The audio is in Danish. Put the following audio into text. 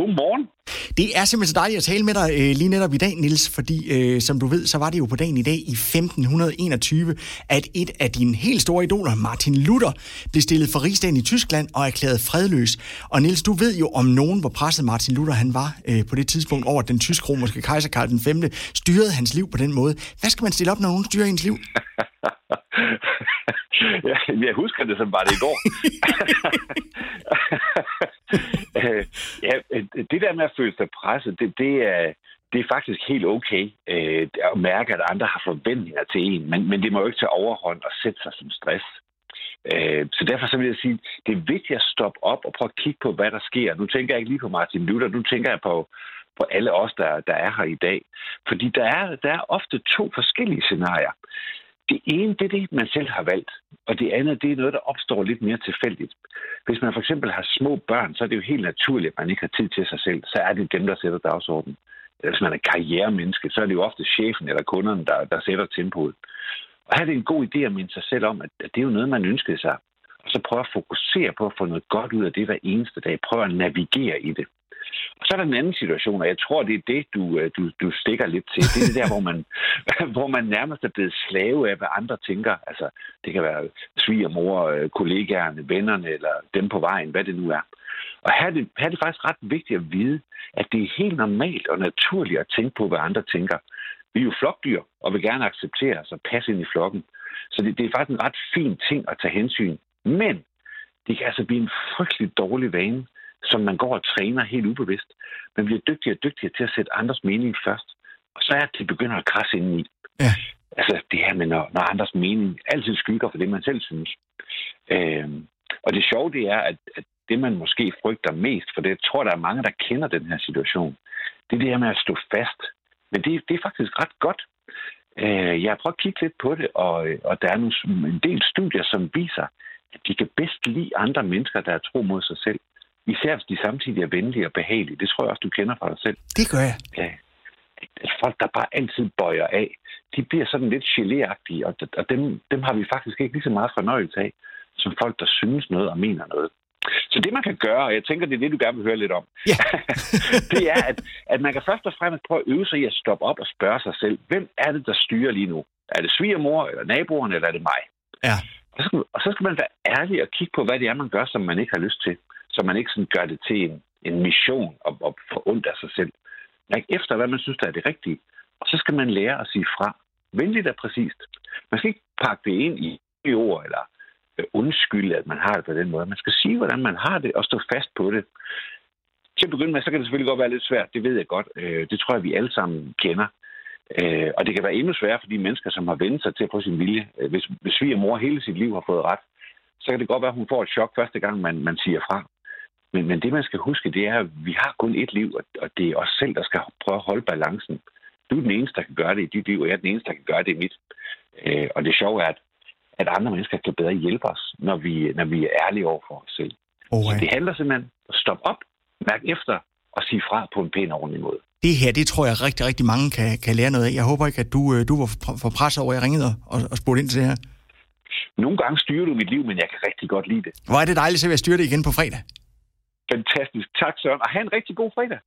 Godmorgen. Det er simpelthen så dejligt at tale med dig øh, lige netop i dag, Nils, fordi øh, som du ved, så var det jo på dagen i dag i 1521, at et af dine helt store idoler, Martin Luther, blev stillet for rigsdagen i Tyskland og erklæret fredløs. Og Nils, du ved jo om nogen, hvor presset Martin Luther han var øh, på det tidspunkt over, at den tysk-romerske kejser Karl den 5. styrede hans liv på den måde. Hvad skal man stille op, når nogen styrer ens liv? jeg husker det som bare det i går. Øh, ja, det der med at føle sig presset, det, det, er, det er faktisk helt okay øh, at mærke, at andre har forventninger til en, men, men det må jo ikke tage overhånd og sætte sig som stress. Øh, så derfor så vil jeg sige, det er vigtigt at stoppe op og prøve at kigge på, hvad der sker. Nu tænker jeg ikke lige på Martin Luther, nu tænker jeg på, på alle os, der, der er her i dag. Fordi der er, der er ofte to forskellige scenarier. Det ene, det er det, man selv har valgt. Og det andet, det er noget, der opstår lidt mere tilfældigt. Hvis man for eksempel har små børn, så er det jo helt naturligt, at man ikke har tid til sig selv. Så er det dem, der sætter dagsordenen. Hvis man er karrieremenneske, så er det jo ofte chefen eller kunderne, der, der sætter tempoet. Og her er det en god idé at minde sig selv om, at det er jo noget, man ønskede sig. Og så prøve at fokusere på at få noget godt ud af det hver eneste dag. Prøve at navigere i det. Og så er der en anden situation, og jeg tror, det er det, du, øh, du, du stikker lidt til. Det er det der, hvor man, hvor man nærmest er blevet slave af, hvad andre tænker. Altså, det kan være svigermor, øh, kollegaerne, vennerne, eller dem på vejen, hvad det nu er. Og her er, det, her er det faktisk ret vigtigt at vide, at det er helt normalt og naturligt at tænke på, hvad andre tænker. Vi er jo flokdyr, og vil gerne acceptere os og passe ind i flokken. Så det, det er faktisk en ret fin ting at tage hensyn. Men det kan altså blive en frygtelig dårlig vane, som man går og træner helt ubevidst. Man bliver dygtigere og dygtigere til at sætte andres mening først. Og så er det, begynder at krasse ind i. Ja. Altså det her med, når, når andres mening altid skygger for det, man selv synes. Øhm, og det sjove, det er, at, at det, man måske frygter mest, for det jeg tror, der er mange, der kender den her situation, det er det her med at stå fast. Men det, det er faktisk ret godt. Øh, jeg har prøvet at kigge lidt på det, og, og der er nogle, en del studier, som viser, at de kan bedst lide andre mennesker, der er tro mod sig selv. Især hvis de samtidig er venlige og behagelige. Det tror jeg også, du kender fra dig selv. Det gør jeg. Ja. At folk, der bare altid bøjer af, de bliver sådan lidt geléagtige, og, og dem, dem har vi faktisk ikke lige så meget fornøjelse af, som folk, der synes noget og mener noget. Så det, man kan gøre, og jeg tænker, det er det, du gerne vil høre lidt om, Ja. det er, at, at man kan først og fremmest prøve at øve sig i at stoppe op og spørge sig selv, hvem er det, der styrer lige nu? Er det svigermor, eller naboerne, eller er det mig? Ja. Og så, skal, og så skal man være ærlig og kigge på, hvad det er, man gør, som man ikke har lyst til. Så man ikke sådan gør det til en, en mission og, og forundre sig selv. Mærk efter, hvad man synes, der er det rigtige. Og så skal man lære at sige fra. Venligt og præcist. Man skal ikke pakke det ind i, i ord, eller øh, undskylde, at man har det på den måde. Man skal sige, hvordan man har det, og stå fast på det. Til at begynde med, så kan det selvfølgelig godt være lidt svært. Det ved jeg godt. Øh, det tror jeg, vi alle sammen kender. Øh, og det kan være endnu sværere for de mennesker, som har vendt sig til at få sin vilje. Øh, hvis, hvis vi og mor hele sit liv har fået ret, så kan det godt være, at hun får et chok første gang, man, man siger fra. Men, men det, man skal huske, det er, at vi har kun ét liv, og, det er os selv, der skal prøve at holde balancen. Du er den eneste, der kan gøre det i dit liv, og jeg er den eneste, der kan gøre det i mit. Øh, og det sjove er, at, at andre mennesker kan bedre hjælpe os, når vi, når vi er ærlige over for os selv. Oh, Så det handler simpelthen om at stoppe op, mærke efter og sige fra på en pæn og ordentlig måde. Det her, det tror jeg rigtig, rigtig mange kan, kan lære noget af. Jeg håber ikke, at du, øh, du var for, for pres over, at jeg ringede og, og spurgte ind til det her. Nogle gange styrer du mit liv, men jeg kan rigtig godt lide det. Hvor er det dejligt, at jeg styre det igen på fredag. Fantastisk. Tak, Søren. Og have en rigtig god fredag.